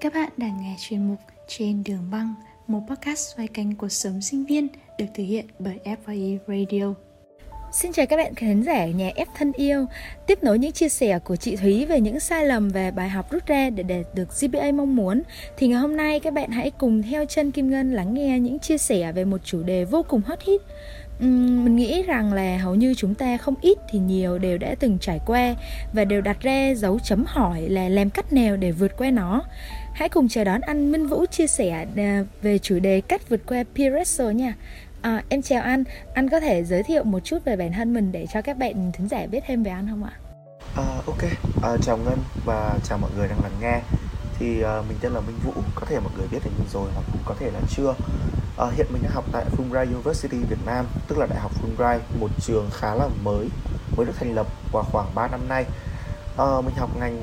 Các bạn đang nghe chuyên mục Trên đường băng, một podcast xoay quanh cuộc sống sinh viên được thực hiện bởi FYE Radio. Xin chào các bạn khán giả nhà F thân yêu. Tiếp nối những chia sẻ của chị Thúy về những sai lầm về bài học rút ra để đạt được GPA mong muốn Thì ngày hôm nay các bạn hãy cùng theo chân Kim Ngân lắng nghe những chia sẻ về một chủ đề vô cùng hot hit. Uhm, Mình nghĩ rằng là hầu như chúng ta không ít thì nhiều đều đã từng trải qua Và đều đặt ra dấu chấm hỏi là làm cách nào để vượt qua nó. Hãy cùng chờ đón anh Minh Vũ chia sẻ à, về chủ đề cách vượt qua peer pressure nha. À, em chào anh, anh có thể giới thiệu một chút về bản thân mình để cho các bạn thính giả biết thêm về anh không ạ? À, ok, à, chào Ngân và chào mọi người đang lắng nghe. Thì à, mình tên là Minh Vũ, có thể mọi người biết về mình rồi hoặc cũng có thể là chưa. À, Hiện mình đang học tại Fulbright University Việt Nam, tức là Đại học Fulbright, một trường khá là mới, mới được thành lập vào khoảng 3 năm nay. À, Mình học ngành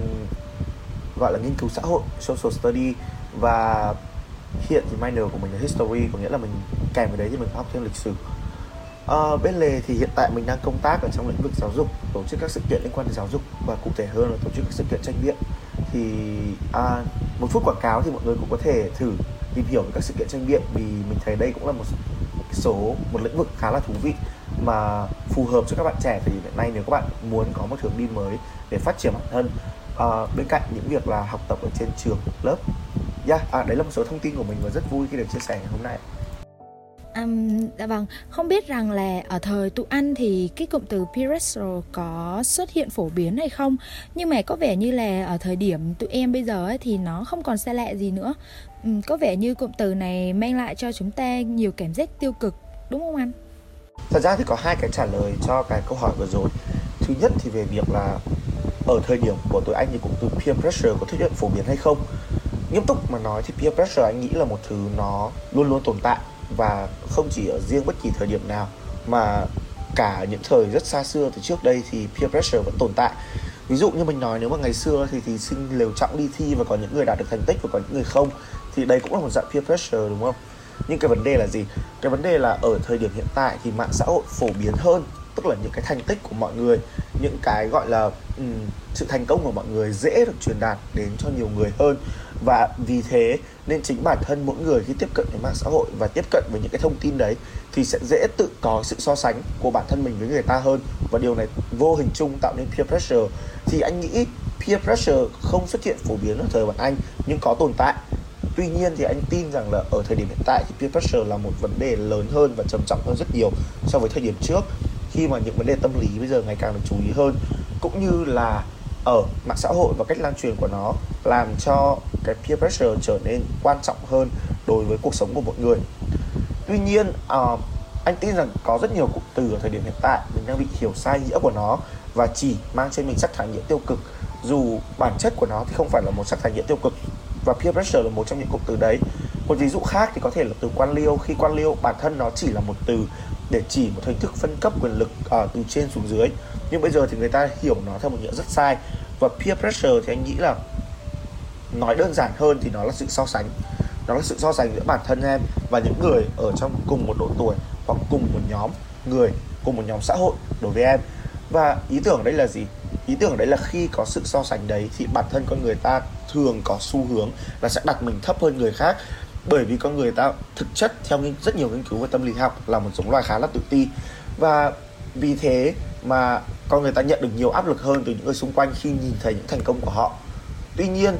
gọi là nghiên cứu xã hội, social study. Và hiện thì minor của mình là history có nghĩa là mình kèm với đấy thì mình học thêm lịch sử. À, bên lề thì hiện tại mình đang công tác ở trong lĩnh vực giáo dục tổ chức các sự kiện liên quan đến giáo dục và cụ thể hơn là tổ chức các sự kiện tranh biện. Thì à, một phút quảng cáo thì mọi người cũng có thể thử tìm hiểu về các sự kiện tranh biện vì mình thấy đây cũng là một số một lĩnh vực khá là thú vị mà phù hợp cho các bạn trẻ. Thì hiện nay nếu các bạn muốn có một hướng đi mới để phát triển bản thân uh, bên cạnh những việc là học tập ở trên trường lớp. Yeah, à, đấy là một số thông tin của mình và rất vui khi được chia sẻ ngày hôm nay. Um, dạ vâng, không biết rằng là ở thời tụi anh thì cái cụm từ pressure có xuất hiện phổ biến hay không? Nhưng mà có vẻ như là ở thời điểm tụi em bây giờ ấy, thì nó không còn xa lạ gì nữa. Um, Có vẻ như cụm từ này mang lại cho chúng ta nhiều cảm giác tiêu cực, đúng không anh? Thật ra thì có hai cái trả lời cho cái câu hỏi vừa rồi. Thứ nhất thì về việc là ở thời điểm của tuổi anh thì cũng từ peer pressure có xuất hiện phổ biến hay không? Nghiêm túc mà nói thì peer pressure anh nghĩ là một thứ nó luôn luôn tồn tại và không chỉ ở riêng bất kỳ thời điểm nào, mà cả những thời rất xa xưa từ trước đây thì peer pressure vẫn tồn tại. Ví dụ như mình nói nếu mà ngày xưa thì thí sinh liều trọng đi thi và có những người đạt được thành tích và có những người không, thì đây cũng là một dạng peer pressure, đúng không? Nhưng cái vấn đề là gì? Cái vấn đề là ở thời điểm hiện tại thì mạng xã hội phổ biến hơn, tức là những cái thành tích của mọi người những cái gọi là um, sự thành công của mọi người dễ được truyền đạt đến cho nhiều người hơn. Và vì thế nên chính bản thân mỗi người khi tiếp cận với mạng xã hội và tiếp cận với những cái thông tin đấy thì sẽ dễ tự có sự so sánh của bản thân mình với người ta hơn. Và điều này vô hình chung tạo nên peer pressure. Thì anh nghĩ peer pressure không xuất hiện phổ biến ở thời bọn anh nhưng có tồn tại. Tuy nhiên thì anh tin rằng là ở thời điểm hiện tại thì peer pressure là một vấn đề lớn hơn và trầm trọng hơn rất nhiều so với thời điểm trước khi mà những vấn đề tâm lý bây giờ ngày càng được chú ý hơn cũng như là ở mạng xã hội và cách lan truyền của nó làm cho cái peer pressure trở nên quan trọng hơn đối với cuộc sống của mọi người. Tuy nhiên uh, anh tin rằng có rất nhiều cụm từ ở thời điểm hiện tại mình đang bị hiểu sai nghĩa của nó và chỉ mang trên mình sắc thái nghĩa tiêu cực. Dù bản chất của nó thì không phải là một sắc thái nghĩa tiêu cực và peer pressure là một trong những cụm từ đấy. Một ví dụ khác thì có thể là từ quan liêu. Khi quan liêu bản thân nó chỉ là một từ để chỉ một hình thức phân cấp quyền lực ở từ trên xuống dưới. Nhưng bây giờ thì người ta hiểu nó theo một nghĩa rất sai. Và peer pressure thì anh nghĩ là nói đơn giản hơn thì nó là sự so sánh. Nó là sự so sánh giữa bản thân em và những người ở trong cùng một độ tuổi hoặc cùng một nhóm người, cùng một nhóm xã hội đối với em. Và ý tưởng đây là gì? Ý tưởng đấy là khi có sự so sánh đấy thì bản thân con người ta thường có xu hướng là sẽ đặt mình thấp hơn người khác bởi vì con người ta thực chất theo rất nhiều nghiên cứu về tâm lý học là một giống loài khá là tự ti. Và vì thế mà con người ta nhận được nhiều áp lực hơn từ những người xung quanh khi nhìn thấy những thành công của họ. Tuy nhiên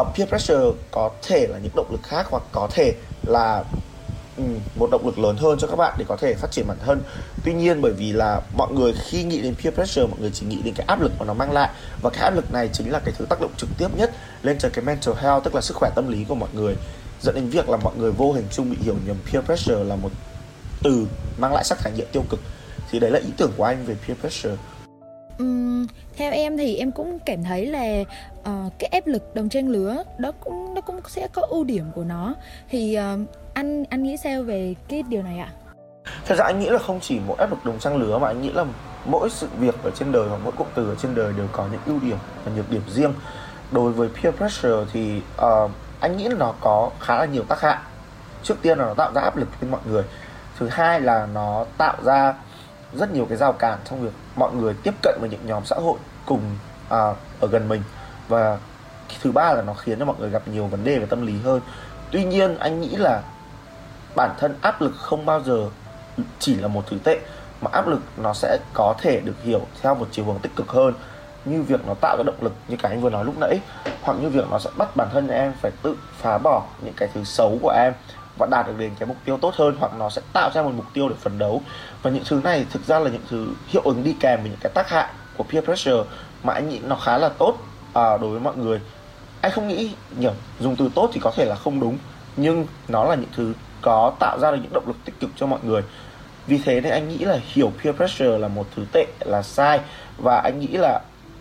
uh, peer pressure có thể là những động lực khác hoặc có thể là um, một động lực lớn hơn cho các bạn để có thể phát triển bản thân. Tuy nhiên bởi vì là mọi người khi nghĩ đến peer pressure mọi người chỉ nghĩ đến cái áp lực mà nó mang lại. Và cái áp lực này chính là cái thứ tác động trực tiếp nhất lên cho cái mental health tức là sức khỏe tâm lý của mọi người dẫn đến việc là mọi người vô hình chung bị hiểu nhầm peer pressure là một từ mang lại sắc thái nghĩa tiêu cực. Thì đấy là ý tưởng của anh về peer pressure. Um, theo em thì em cũng cảm thấy là uh, cái áp lực đồng trang lứa đó cũng nó cũng sẽ có ưu điểm của nó. Thì uh, anh anh nghĩ sao về cái điều này ạ? Thật ra anh nghĩ là không chỉ mỗi áp lực đồng trang lứa mà anh nghĩ là mỗi sự việc ở trên đời và mỗi cụm từ ở trên đời đều có những ưu điểm và nhược điểm riêng. Đối với peer pressure thì uh, anh nghĩ là nó có khá là nhiều tác hại. Trước tiên là nó tạo ra áp lực với mọi người. Thứ hai là nó tạo ra rất nhiều cái rào cản trong việc mọi người tiếp cận với những nhóm xã hội cùng à, ở gần mình. Và thứ ba là nó khiến cho mọi người gặp nhiều vấn đề về tâm lý hơn. Tuy nhiên anh nghĩ là bản thân áp lực không bao giờ chỉ là một thứ tệ mà áp lực nó sẽ có thể được hiểu theo một chiều hướng tích cực hơn. Như việc nó tạo ra động lực như cái anh vừa nói lúc nãy hoặc như việc nó sẽ bắt bản thân em phải tự phá bỏ những cái thứ xấu của em và đạt được đến cái mục tiêu tốt hơn hoặc nó sẽ tạo ra một mục tiêu để phấn đấu. Và những thứ này thực ra là những thứ hiệu ứng đi kèm với những cái tác hại của peer pressure mà anh nghĩ nó khá là tốt à, đối với mọi người. Anh không nghĩ nhỉ dùng từ tốt thì có thể là không đúng nhưng nó là những thứ có tạo ra được những động lực tích cực cho mọi người. Vì thế nên anh nghĩ là hiểu peer pressure là một thứ tệ là sai và anh nghĩ là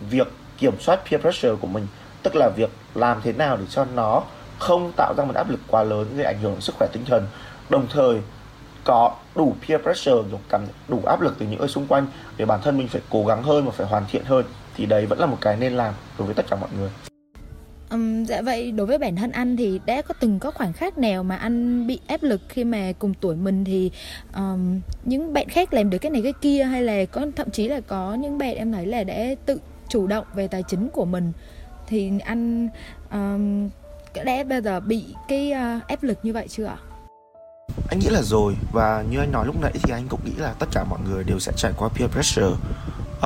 việc kiểm soát peer pressure của mình tức là việc làm thế nào để cho nó không tạo ra một áp lực quá lớn gây ảnh hưởng đến sức khỏe tinh thần. Đồng thời có đủ peer pressure kiểu cảm đủ áp lực từ những người xung quanh để bản thân mình phải cố gắng hơn và phải hoàn thiện hơn. Thì đấy vẫn là một cái nên làm đối với tất cả mọi người. Um, dạ vậy đối với bản thân anh thì đã có từng có khoảnh khắc nào mà anh bị áp lực khi mà cùng tuổi mình thì um, những bạn khác làm được cái này cái kia hay là có thậm chí là có những bạn em thấy là đã tự chủ động về tài chính của mình? Thì anh um, đã bây giờ bị cái uh, áp lực như vậy chưa ạ? Anh nghĩ là rồi và như anh nói lúc nãy thì anh cũng nghĩ là tất cả mọi người đều sẽ trải qua peer pressure.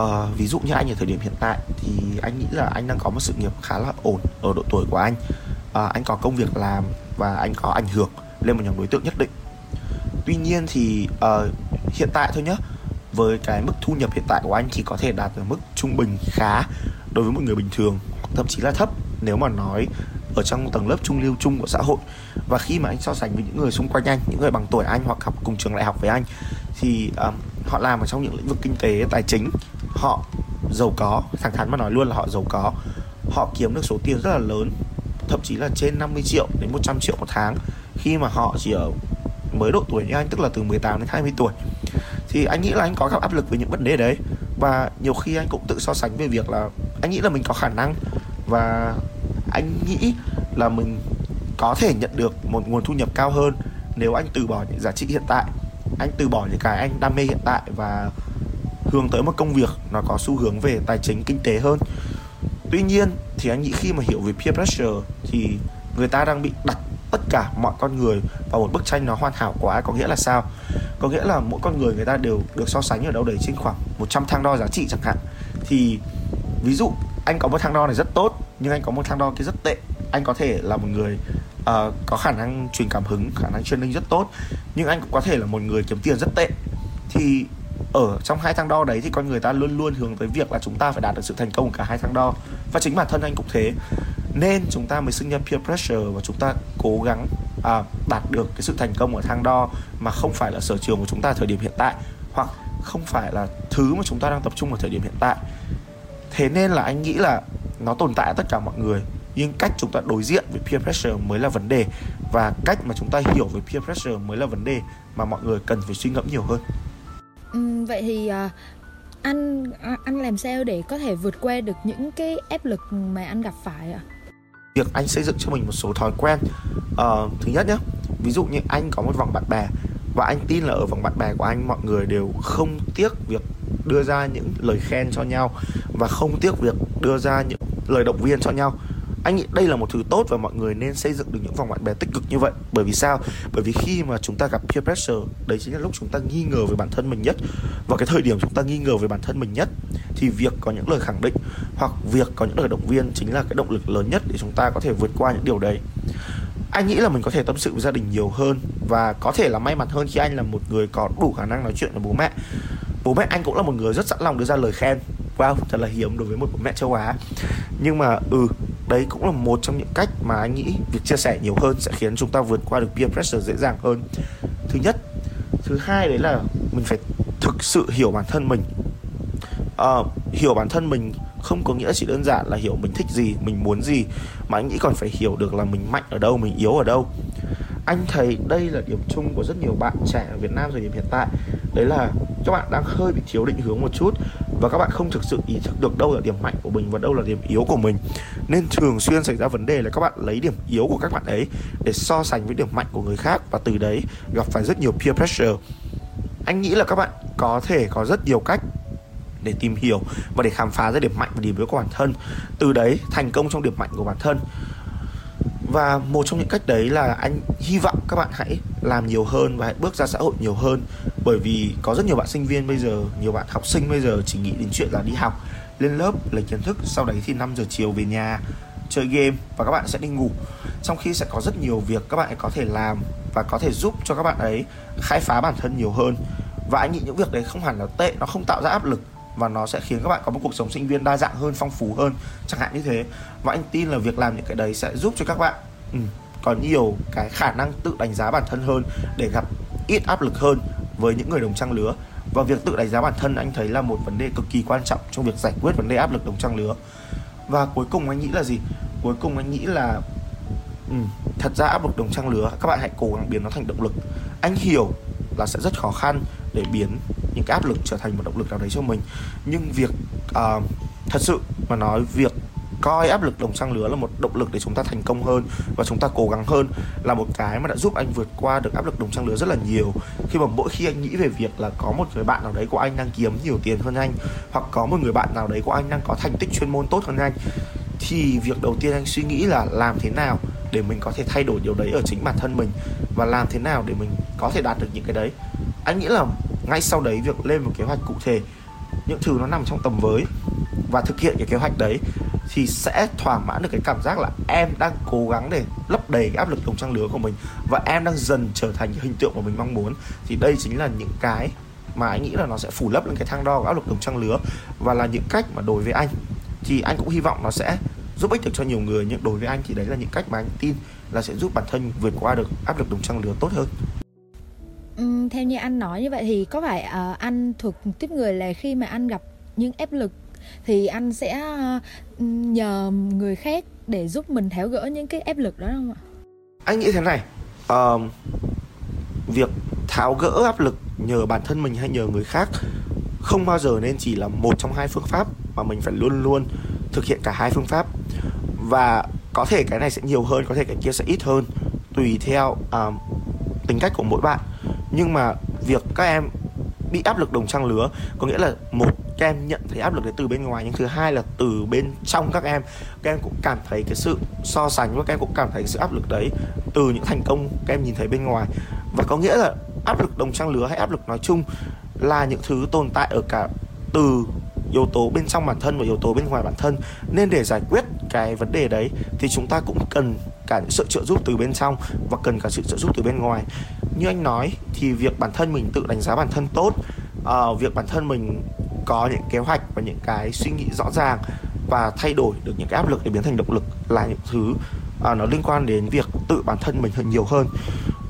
Uh, ví dụ như anh ở thời điểm hiện tại thì anh nghĩ là anh đang có một sự nghiệp khá là ổn ở độ tuổi của anh. Uh, anh có công việc làm và anh có ảnh hưởng lên một nhóm đối tượng nhất định. Tuy nhiên thì uh, hiện tại thôi nhé với cái mức thu nhập hiện tại của anh thì có thể đạt ở mức trung bình khá đối với một người bình thường thậm chí là thấp nếu mà nói ở trong tầng lớp trung lưu chung của xã hội. Và khi mà anh so sánh với những người xung quanh anh những người bằng tuổi anh hoặc học cùng trường đại học với anh thì um, họ làm ở trong những lĩnh vực kinh tế tài chính họ giàu có thẳng thắn mà nói luôn là họ giàu có. Họ kiếm được số tiền rất là lớn thậm chí là trên 50 triệu đến 100 triệu một tháng khi mà họ chỉ ở mới độ tuổi như anh tức là từ 18 đến 20 tuổi. Thì anh nghĩ là anh có gặp áp lực với những vấn đề đấy. Và nhiều khi anh cũng tự so sánh về việc là anh nghĩ là mình có khả năng và anh nghĩ là mình có thể nhận được một nguồn thu nhập cao hơn nếu anh từ bỏ những giá trị hiện tại. Anh từ bỏ những cái anh đam mê hiện tại và hướng tới một công việc nó có xu hướng về tài chính kinh tế hơn. Tuy nhiên thì anh nghĩ khi mà hiểu về peer pressure thì người ta đang bị đặt tất cả mọi con người vào một bức tranh nó hoàn hảo quá, có nghĩa là sao? Có nghĩa là mỗi con người người ta đều được so sánh ở đâu đấy trên khoảng 100 thang đo giá trị chẳng hạn. Thì ví dụ anh có một thang đo này rất tốt nhưng anh có một thang đo kia rất tệ. Anh có thể là một người uh, có khả năng truyền cảm hứng khả năng training rất tốt nhưng anh cũng có thể là một người kiếm tiền rất tệ. Thì ở trong hai thang đo đấy thì con người ta luôn luôn hướng tới việc là chúng ta phải đạt được sự thành công của cả hai thang đo. Và chính bản thân anh cũng thế. Nên chúng ta mới sinh ra peer pressure và chúng ta cố gắng à, đạt được cái sự thành công ở thang đo mà không phải là sở trường của chúng ta thời điểm hiện tại hoặc không phải là thứ mà chúng ta đang tập trung ở thời điểm hiện tại thế nên là anh nghĩ là nó tồn tại ở tất cả mọi người nhưng cách chúng ta đối diện với peer pressure mới là vấn đề và cách mà chúng ta hiểu về peer pressure mới là vấn đề mà mọi người cần phải suy ngẫm nhiều hơn Ừ, vậy thì uh, anh à, anh làm sao để có thể vượt qua được những cái áp lực mà anh gặp phải ạ? À? Việc anh xây dựng cho mình một số thói quen. Uh, thứ nhất nhé, ví dụ như anh có một vòng bạn bè và anh tin là ở vòng bạn bè của anh mọi người đều không tiếc việc đưa ra những lời khen cho nhau và không tiếc việc đưa ra những lời động viên cho nhau. Anh nghĩ đây là một thứ tốt và mọi người nên xây dựng được những vòng bạn bè tích cực như vậy. Bởi vì sao? Bởi vì khi mà chúng ta gặp peer pressure, đấy chính là lúc chúng ta nghi ngờ về bản thân mình nhất. Và cái thời điểm chúng ta nghi ngờ về bản thân mình nhất, thì việc có những lời khẳng định hoặc việc có những lời động viên chính là cái động lực lớn nhất để chúng ta có thể vượt qua những điều đấy. Anh nghĩ là mình có thể tâm sự với gia đình nhiều hơn và có thể là may mắn hơn khi anh là một người có đủ khả năng nói chuyện với bố mẹ. Bố mẹ anh cũng là một người rất sẵn lòng đưa ra lời khen wow thật là hiếm đối với một bố mẹ châu á. Nhưng mà ừ đấy cũng là một trong những cách mà anh nghĩ việc chia sẻ nhiều hơn sẽ khiến chúng ta vượt qua được peer pressure dễ dàng hơn. Thứ nhất thứ hai đấy là mình phải thực sự hiểu bản thân mình. À, hiểu bản thân mình không có nghĩa chỉ đơn giản là hiểu mình thích gì mình muốn gì mà anh nghĩ còn phải hiểu được là mình mạnh ở đâu mình yếu ở đâu. Anh thấy đây là điểm chung của rất nhiều bạn trẻ ở Việt Nam thời điểm hiện tại. Đấy là các bạn đang hơi bị thiếu định hướng một chút và các bạn không thực sự ý thức được đâu là điểm mạnh của mình và đâu là điểm yếu của mình. Nên thường xuyên xảy ra vấn đề là các bạn lấy điểm yếu của các bạn ấy để so sánh với điểm mạnh của người khác và từ đấy gặp phải rất nhiều peer pressure. Anh nghĩ là các bạn có thể có rất nhiều cách để tìm hiểu và để khám phá ra điểm mạnh và điểm yếu của bản thân. Từ đấy thành công trong điểm mạnh của bản thân và một trong những cách đấy là anh hy vọng các bạn hãy làm nhiều hơn và hãy bước ra xã hội nhiều hơn. Bởi vì có rất nhiều bạn sinh viên bây giờ, nhiều bạn học sinh bây giờ chỉ nghĩ đến chuyện là đi học, lên lớp, lấy kiến thức, sau đấy thì 5 giờ chiều về nhà, chơi game và các bạn sẽ đi ngủ. Trong khi sẽ có rất nhiều việc các bạn có thể làm và có thể giúp cho các bạn ấy khai phá bản thân nhiều hơn. Và anh nghĩ những việc đấy không hẳn là tệ, nó không tạo ra áp lực và nó sẽ khiến các bạn có một cuộc sống sinh viên đa dạng hơn phong phú hơn chẳng hạn như thế. Và anh tin là việc làm những cái đấy sẽ giúp cho các bạn ừ, có nhiều cái khả năng tự đánh giá bản thân hơn để gặp ít áp lực hơn với những người đồng trang lứa. Và việc tự đánh giá bản thân anh thấy là một vấn đề cực kỳ quan trọng trong việc giải quyết vấn đề áp lực đồng trang lứa. Và cuối cùng anh nghĩ là gì? Cuối cùng anh nghĩ là ừ, thật ra áp lực đồng trang lứa các bạn hãy cố gắng biến nó thành động lực. Anh hiểu là sẽ rất khó khăn để biến những cái áp lực trở thành một động lực nào đấy cho mình. Nhưng việc uh, thật sự mà nói việc coi áp lực đồng trang lứa là một động lực để chúng ta thành công hơn và chúng ta cố gắng hơn là một cái mà đã giúp anh vượt qua được áp lực đồng trang lứa rất là nhiều. Khi mà mỗi khi anh nghĩ về việc là có một người bạn nào đấy của anh đang kiếm nhiều tiền hơn anh hoặc có một người bạn nào đấy của anh đang có thành tích chuyên môn tốt hơn anh thì việc đầu tiên anh suy nghĩ là làm thế nào để mình có thể thay đổi điều đấy ở chính bản thân mình và làm thế nào để mình có thể đạt được những cái đấy. Anh nghĩ là ngay sau đấy, việc lên một kế hoạch cụ thể, những thứ nó nằm trong tầm với và thực hiện cái kế hoạch đấy thì sẽ thỏa mãn được cái cảm giác là em đang cố gắng để lấp đầy cái áp lực đồng trang lứa của mình và em đang dần trở thành cái hình tượng mà mình mong muốn. Thì đây chính là những cái mà anh nghĩ là nó sẽ phủ lấp lên cái thang đo của áp lực đồng trang lứa và là những cách mà đối với anh. Thì anh cũng hy vọng nó sẽ giúp ích được cho nhiều người, nhưng đối với anh thì đấy là những cách mà anh tin là sẽ giúp bản thân vượt qua được áp lực đồng trang lứa tốt hơn. Ừ, theo như anh nói như vậy thì có phải uh, anh thuộc tiếp người là khi mà anh gặp những áp lực thì anh sẽ uh, nhờ người khác để giúp mình tháo gỡ những cái áp lực đó không ạ? Anh nghĩ thế này, uh, việc tháo gỡ áp lực nhờ bản thân mình hay nhờ người khác không bao giờ nên chỉ là một trong hai phương pháp mà mình phải luôn luôn thực hiện cả hai phương pháp và có thể cái này sẽ nhiều hơn có thể cái kia sẽ ít hơn tùy theo uh, tính cách của mỗi bạn nhưng mà việc các em bị áp lực đồng trang lứa, có nghĩa là một, các em nhận thấy áp lực đấy từ bên ngoài, nhưng thứ hai là từ bên trong các em các em cũng cảm thấy cái sự so sánh và các em cũng cảm thấy cái sự áp lực đấy từ những thành công các em nhìn thấy bên ngoài. Và có nghĩa là áp lực đồng trang lứa hay áp lực nói chung là những thứ tồn tại ở cả từ yếu tố bên trong bản thân và yếu tố bên ngoài bản thân. Nên để giải quyết cái vấn đề đấy thì chúng ta cũng cần cả những sự trợ giúp từ bên trong và cần cả sự trợ giúp từ bên ngoài. Như anh nói thì việc bản thân mình tự đánh giá bản thân tốt uh, việc bản thân mình có những kế hoạch và những cái suy nghĩ rõ ràng và thay đổi được những cái áp lực để biến thành động lực là những thứ uh, nó liên quan đến việc tự bản thân mình hơn nhiều hơn.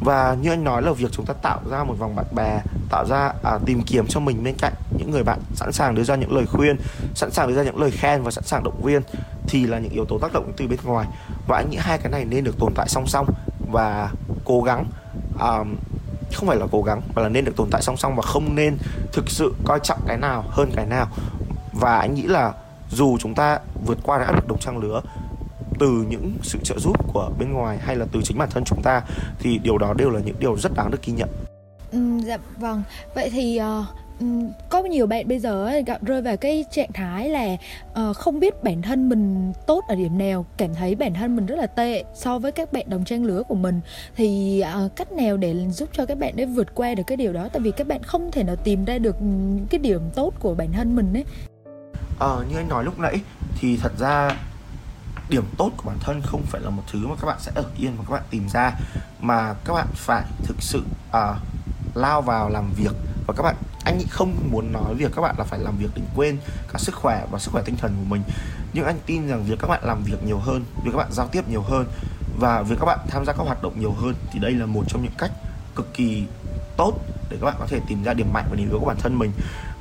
Và như anh nói là việc chúng ta tạo ra một vòng bạn bè tạo ra à, tìm kiếm cho mình bên cạnh những người bạn sẵn sàng đưa ra những lời khuyên sẵn sàng đưa ra những lời khen và sẵn sàng động viên thì là những yếu tố tác động từ bên ngoài và anh nghĩ hai cái này nên được tồn tại song song và cố gắng um, không phải là cố gắng mà là nên được tồn tại song song và không nên thực sự coi trọng cái nào hơn cái nào và anh nghĩ là dù chúng ta vượt qua được áp lực đồng trang lứa từ những sự trợ giúp của bên ngoài hay là từ chính bản thân chúng ta thì điều đó đều là những điều rất đáng được ghi nhận. Ừ, dạ vâng. Vậy thì uh, Ừ, có nhiều bạn bây giờ gặp rơi vào cái trạng thái là uh, không biết bản thân mình tốt ở điểm nào cảm thấy bản thân mình rất là tệ so với các bạn đồng trang lứa của mình. Thì uh, cách nào để giúp cho các bạn để vượt qua được cái điều đó? Tại vì các bạn không thể nào tìm ra được cái điểm tốt của bản thân mình ấy. Ờ như anh nói lúc nãy thì thật ra điểm tốt của bản thân không phải là một thứ mà các bạn sẽ ở yên mà các bạn tìm ra mà các bạn phải thực sự uh, lao vào làm việc. Và các bạn, anh không muốn nói việc các bạn là phải làm việc để quên cả sức khỏe và sức khỏe tinh thần của mình. Nhưng anh tin rằng việc các bạn làm việc nhiều hơn, việc các bạn giao tiếp nhiều hơn và việc các bạn tham gia các hoạt động nhiều hơn thì đây là một trong những cách cực kỳ tốt để các bạn có thể tìm ra điểm mạnh và điểm yếu của bản thân mình.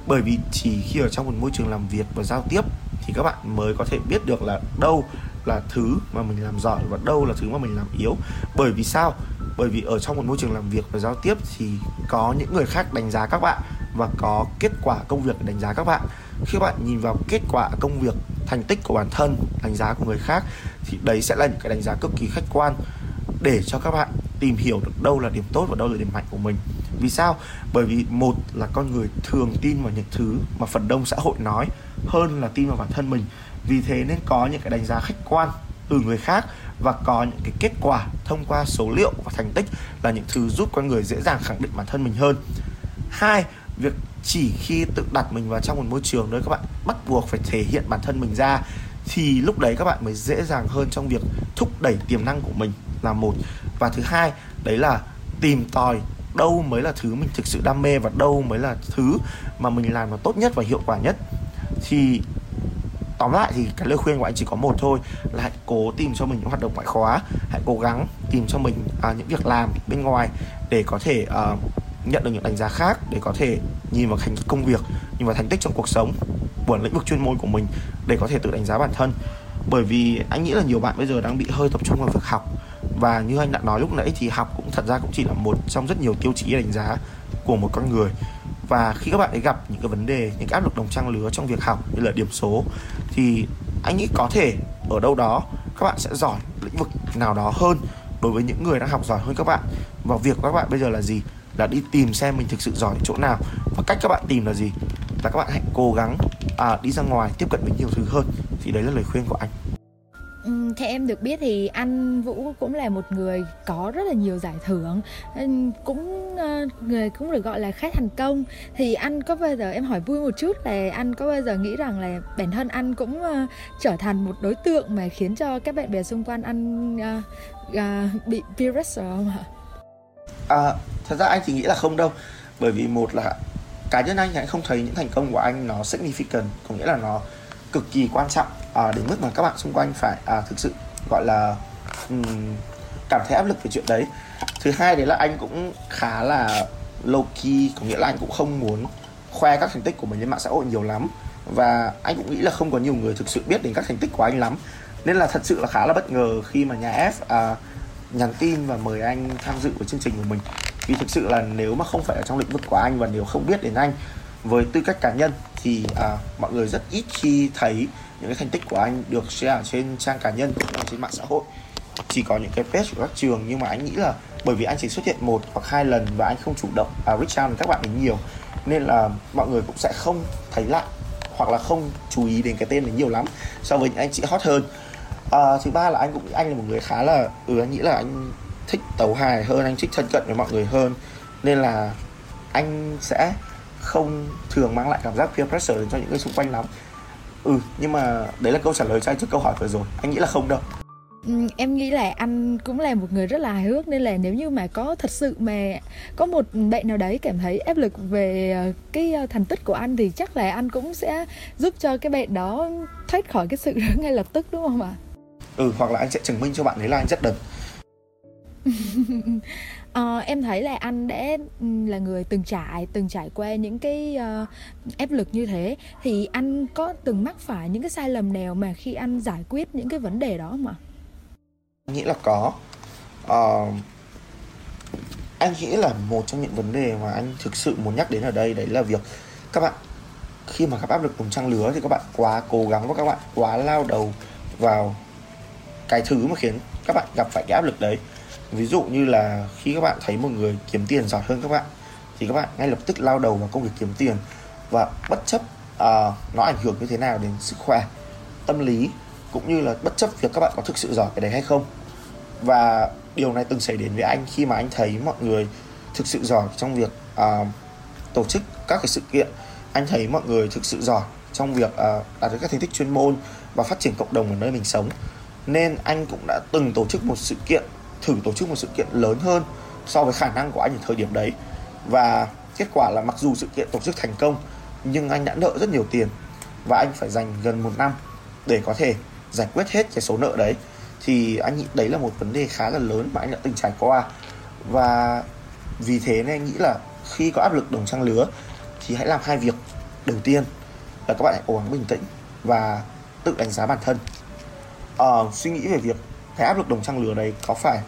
Bởi vì chỉ khi ở trong một môi trường làm việc và giao tiếp thì các bạn mới có thể biết được là đâu là thứ mà mình làm giỏi và đâu là thứ mà mình làm yếu. Bởi vì sao? Bởi vì ở trong một môi trường làm việc và giao tiếp thì có những người khác đánh giá các bạn và có kết quả công việc đánh giá các bạn. Khi bạn nhìn vào kết quả công việc, thành tích của bản thân, đánh giá của người khác thì đấy sẽ là những cái đánh giá cực kỳ khách quan để cho các bạn tìm hiểu được đâu là điểm tốt và đâu là điểm mạnh của mình. Vì sao? Bởi vì một là con người thường tin vào những thứ mà phần đông xã hội nói hơn là tin vào bản thân mình. Vì thế nên có những cái đánh giá khách quan từ người khác và có những cái kết quả thông qua số liệu và thành tích là những thứ giúp con người dễ dàng khẳng định bản thân mình hơn. Hai, việc chỉ khi tự đặt mình vào trong một môi trường nơi các bạn bắt buộc phải thể hiện bản thân mình ra thì lúc đấy các bạn mới dễ dàng hơn trong việc thúc đẩy tiềm năng của mình là một. Và thứ hai, đấy là tìm tòi đâu mới là thứ mình thực sự đam mê và đâu mới là thứ mà mình làm nó tốt nhất và hiệu quả nhất. Thì tóm lại thì cái lời khuyên của anh chỉ có một thôi là hãy cố tìm cho mình những hoạt động ngoại khóa hãy cố gắng tìm cho mình à, những việc làm bên ngoài để có thể à, nhận được những đánh giá khác để có thể nhìn vào thành công việc nhìn vào thành tích trong cuộc sống của lĩnh vực chuyên môn của mình để có thể tự đánh giá bản thân. Bởi vì anh nghĩ là nhiều bạn bây giờ đang bị hơi tập trung vào việc học. Và như anh đã nói lúc nãy thì học cũng thật ra cũng chỉ là một trong rất nhiều tiêu chí đánh giá của một con người. Và khi các bạn ấy gặp những cái vấn đề những cái áp lực đồng trang lứa trong việc học như là điểm số thì anh nghĩ có thể ở đâu đó các bạn sẽ giỏi lĩnh vực nào đó hơn đối với những người đang học giỏi hơn các bạn. Và việc của các bạn bây giờ là gì? Là đi tìm xem mình thực sự giỏi chỗ nào. Và cách các bạn tìm là gì? Là các bạn hãy cố gắng à, đi ra ngoài tiếp cận với nhiều thứ hơn. Thì đấy là lời khuyên của anh. Ừ, theo em được biết thì anh Vũ cũng là một người có rất là nhiều giải thưởng. Ừ, cũng ờ, người cũng được gọi là khá thành công. Thì anh có bao giờ em hỏi vui một chút là anh có bao giờ nghĩ rằng là bản thân anh cũng ờ, trở thành một đối tượng mà khiến cho các bạn bè xung quanh anh uh, uh, bị peer pressure không ạ? À, thật ra anh chỉ nghĩ là không đâu. Bởi vì một là cá nhân anh thì anh không thấy những thành công của anh nó significant. Có nghĩa là nó cực kỳ quan trọng à, đến mức mà các bạn xung quanh phải à, thực sự gọi là um, cảm thấy áp lực về chuyện đấy. Thứ hai đấy là anh cũng khá là low key có nghĩa là anh cũng không muốn khoe các thành tích của mình lên mạng xã hội nhiều lắm. Và anh cũng nghĩ là không có nhiều người thực sự biết đến các thành tích của anh lắm. Nên là thật sự là khá là bất ngờ khi mà nhà F à, nhắn tin và mời anh tham dự vào chương trình của mình. Vì thực sự là nếu mà không phải ở trong lĩnh vực của anh và nếu không biết đến anh với tư cách cá nhân thì à, mọi người rất ít khi thấy những cái thành tích của anh được share trên trang cá nhân hoặc trên mạng xã hội. Chỉ có những cái page của các trường nhưng mà anh nghĩ là bởi vì anh chỉ xuất hiện một hoặc hai lần và anh không chủ động à, reach out đến các bạn ấy nhiều nên là mọi người cũng sẽ không thấy lại hoặc là không chú ý đến cái tên này nhiều lắm so với những anh chị hot hơn. À, thứ ba là anh cũng anh là một người khá là ừ anh nghĩ là anh thích tấu hài hơn anh thích thân cận với mọi người hơn nên là anh sẽ không thường mang lại cảm giác peer pressure đến cho những người xung quanh lắm. Ừ nhưng mà đấy là câu trả lời cho anh trước câu hỏi vừa rồi. Anh nghĩ là không đâu. Ừ, em nghĩ là anh cũng là một người rất là hài hước nên là nếu như mà có thật sự mà có một bạn nào đấy cảm thấy áp lực về ờ, cái ờ, thành tích của anh thì chắc là anh cũng sẽ giúp cho cái bạn đó thoát khỏi cái sự đó ngay lập tức đúng không ạ? Ừ hoặc là anh sẽ chứng minh cho bạn ấy là anh rất đần à, em thấy là anh đã ừ, là người từng trải từng trải qua những cái uh, áp lực như thế thì anh có từng mắc phải những cái sai lầm nào mà khi anh giải quyết những cái vấn đề đó không ạ? Nghĩ là có. Uh, anh nghĩ là một trong những vấn đề mà anh thực sự muốn nhắc đến ở đây đấy là việc các bạn khi mà gặp áp lực cùng trang lứa thì các bạn quá cố gắng và các bạn quá lao đầu vào cái thứ mà khiến các bạn gặp phải cái áp lực đấy ví dụ như là khi các bạn thấy một người kiếm tiền giỏi hơn các bạn thì các bạn ngay lập tức lao đầu vào công việc kiếm tiền. Và bất chấp uh, nó ảnh hưởng như thế nào đến sức khỏe tâm lý cũng như là bất chấp việc các bạn có thực sự giỏi cái đấy hay không. Và điều này từng xảy đến với anh khi mà anh thấy mọi người thực sự giỏi trong việc uh, tổ chức các cái sự kiện. Anh thấy mọi người thực sự giỏi trong việc uh, đạt được các thành tích chuyên môn và phát triển cộng đồng ở nơi mình sống. Nên anh cũng đã từng tổ chức một sự kiện thử tổ chức một sự kiện lớn hơn so với khả năng của anh ở thời điểm đấy. Và kết quả là mặc dù sự kiện tổ chức thành công nhưng anh đã nợ rất nhiều tiền và anh phải dành gần một năm để có thể giải quyết hết cái số nợ đấy. Thì anh nghĩ đấy là một vấn đề khá là lớn mà anh đã từng trải qua. Và vì thế nên anh nghĩ là khi có áp lực đồng trang lứa thì hãy làm hai việc đầu tiên là các bạn hãy cố gắng bình tĩnh và tự đánh giá bản thân. À, suy nghĩ về việc cái áp lực đồng trang lứa đấy có phải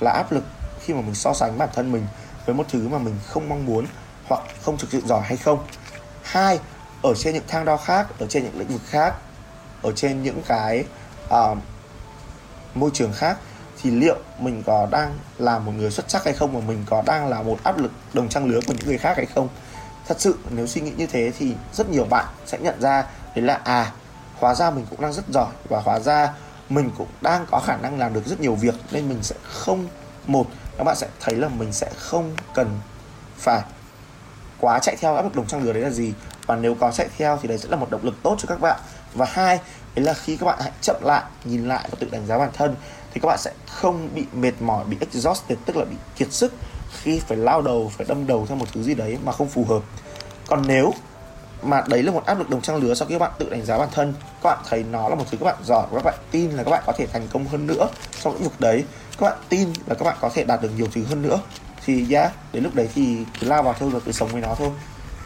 là áp lực khi mà mình so sánh bản thân mình với một thứ mà mình không mong muốn hoặc không thực sự giỏi hay không? Hai ở trên những thang đo khác ở trên những lĩnh vực khác ở trên những cái uh, môi trường khác thì liệu mình có đang là một người xuất sắc hay không và mình có đang là một áp lực đồng trang lứa của những người khác hay không? Thật sự nếu suy nghĩ như thế thì rất nhiều bạn sẽ nhận ra đấy là à hóa ra mình cũng đang rất giỏi và hóa ra mình cũng đang có khả năng làm được rất nhiều việc nên mình sẽ không, một, các bạn sẽ thấy là mình sẽ không cần phải quá chạy theo áp lực đồng trang lứa đấy là gì. Và nếu có chạy theo thì đấy sẽ là một động lực tốt cho các bạn. Và hai, đấy là khi các bạn hãy chậm lại, nhìn lại và tự đánh giá bản thân thì các bạn sẽ không bị mệt mỏi, bị exhausted, tức là bị kiệt sức khi phải lao đầu, phải đâm đầu theo một thứ gì đấy mà không phù hợp. Còn nếu mà đấy là một áp lực đồng trang lứa sau khi các bạn tự đánh giá bản thân. Các bạn thấy nó là một thứ các bạn giỏi và các bạn tin là các bạn có thể thành công hơn nữa trong lĩnh vực đấy. Các bạn tin là các bạn có thể đạt được nhiều thứ hơn nữa. Thì yeah, đến lúc đấy thì cứ lao vào thôi và cứ sống với nó thôi.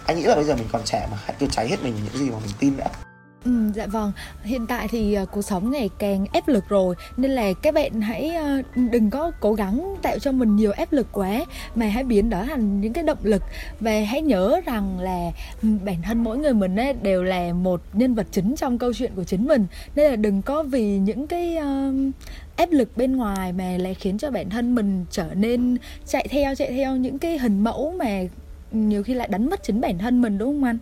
Anh nghĩ là bây giờ mình còn trẻ mà hãy cứ cháy hết mình những gì mà mình tin đã. Ừ, dạ vâng. Hiện tại thì ờ, cuộc sống ngày càng ép lực rồi nên là các bạn hãy ờ, đừng có cố gắng tạo cho mình nhiều áp lực quá mà hãy biến đó thành những cái động lực. Và hãy nhớ rằng là ừ, bản thân mỗi người mình ấy, đều là một nhân vật chính trong câu chuyện của chính mình nên là đừng có vì những cái ờ, áp lực bên ngoài mà lại khiến cho bản thân mình trở nên chạy theo chạy theo những cái hình mẫu mà nhiều khi lại đánh mất chính bản thân mình đúng không anh?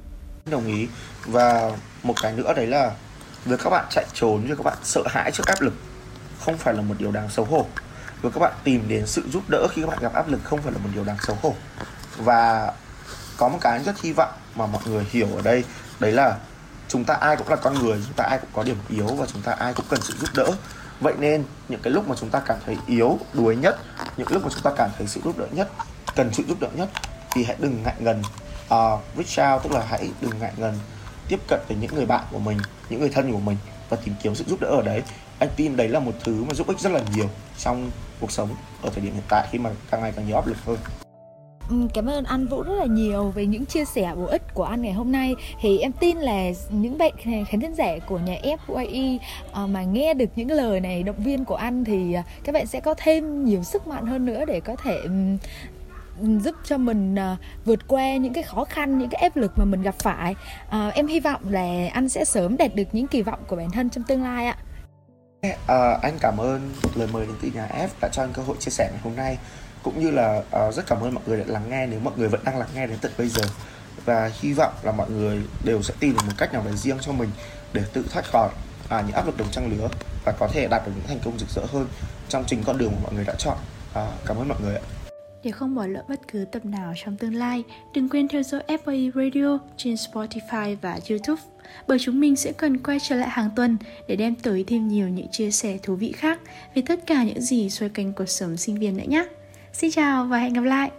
Đồng ý. Và một cái nữa đấy là việc các bạn chạy trốn việc các bạn sợ hãi trước áp lực không phải là một điều đáng xấu hổ. Việc các bạn tìm đến sự giúp đỡ khi các bạn gặp áp lực không phải là một điều đáng xấu hổ. Và có một cái rất hy vọng mà mọi người hiểu ở đây đấy là chúng ta ai cũng là con người chúng ta ai cũng có điểm yếu và chúng ta ai cũng cần sự giúp đỡ. Vậy nên những cái lúc mà chúng ta cảm thấy yếu đuối nhất những lúc mà chúng ta cảm thấy sự giúp đỡ nhất cần sự giúp đỡ nhất thì hãy đừng ngại ngần. Uh, reach out tức là hãy đừng ngại ngần tiếp cận với những người bạn của mình, những người thân của mình và tìm kiếm sự giúp đỡ ở đấy. Anh tin đấy là một thứ mà giúp ích rất là nhiều trong cuộc sống ở thời điểm hiện tại khi mà càng ngày càng nhiều áp lực hơn. Ừ, cảm ơn anh Vũ rất là nhiều về những chia sẻ bổ ích của anh ngày hôm nay. Thì em tin là những bạn khán thính giả của nhà FYE ờ, mà nghe được những lời này, động viên của anh Thì ờ, các bạn sẽ có thêm nhiều sức mạnh hơn nữa để có thể giúp cho mình uh, vượt qua những cái khó khăn những cái áp lực mà mình gặp phải. Uh, em hy vọng là anh sẽ sớm đạt được những kỳ vọng của bản thân trong tương lai ạ. Dạ, à, anh cảm ơn lời mời đến từ nhà F đã cho anh cơ hội chia sẻ ngày hôm nay. Cũng như là uh, rất cảm ơn mọi người đã lắng nghe nếu mọi người vẫn đang lắng nghe đến tận bây giờ. Và hy vọng là mọi người đều sẽ tìm được một cách nào đấy riêng cho mình để tự thoát khỏi à, những áp lực đồng trang lứa và có thể đạt được những thành công rực rỡ hơn trong chính con đường mà mọi người đã chọn. À, cảm ơn mọi người ạ để không bỏ lỡ bất cứ tập nào trong tương lai, đừng quên theo dõi FAE Radio trên Spotify và YouTube bởi chúng mình sẽ cần quay trở lại hàng tuần để đem tới thêm nhiều những chia sẻ thú vị khác về tất cả những gì xoay quanh cuộc sống sinh viên nữa nhé. Xin chào và hẹn gặp lại!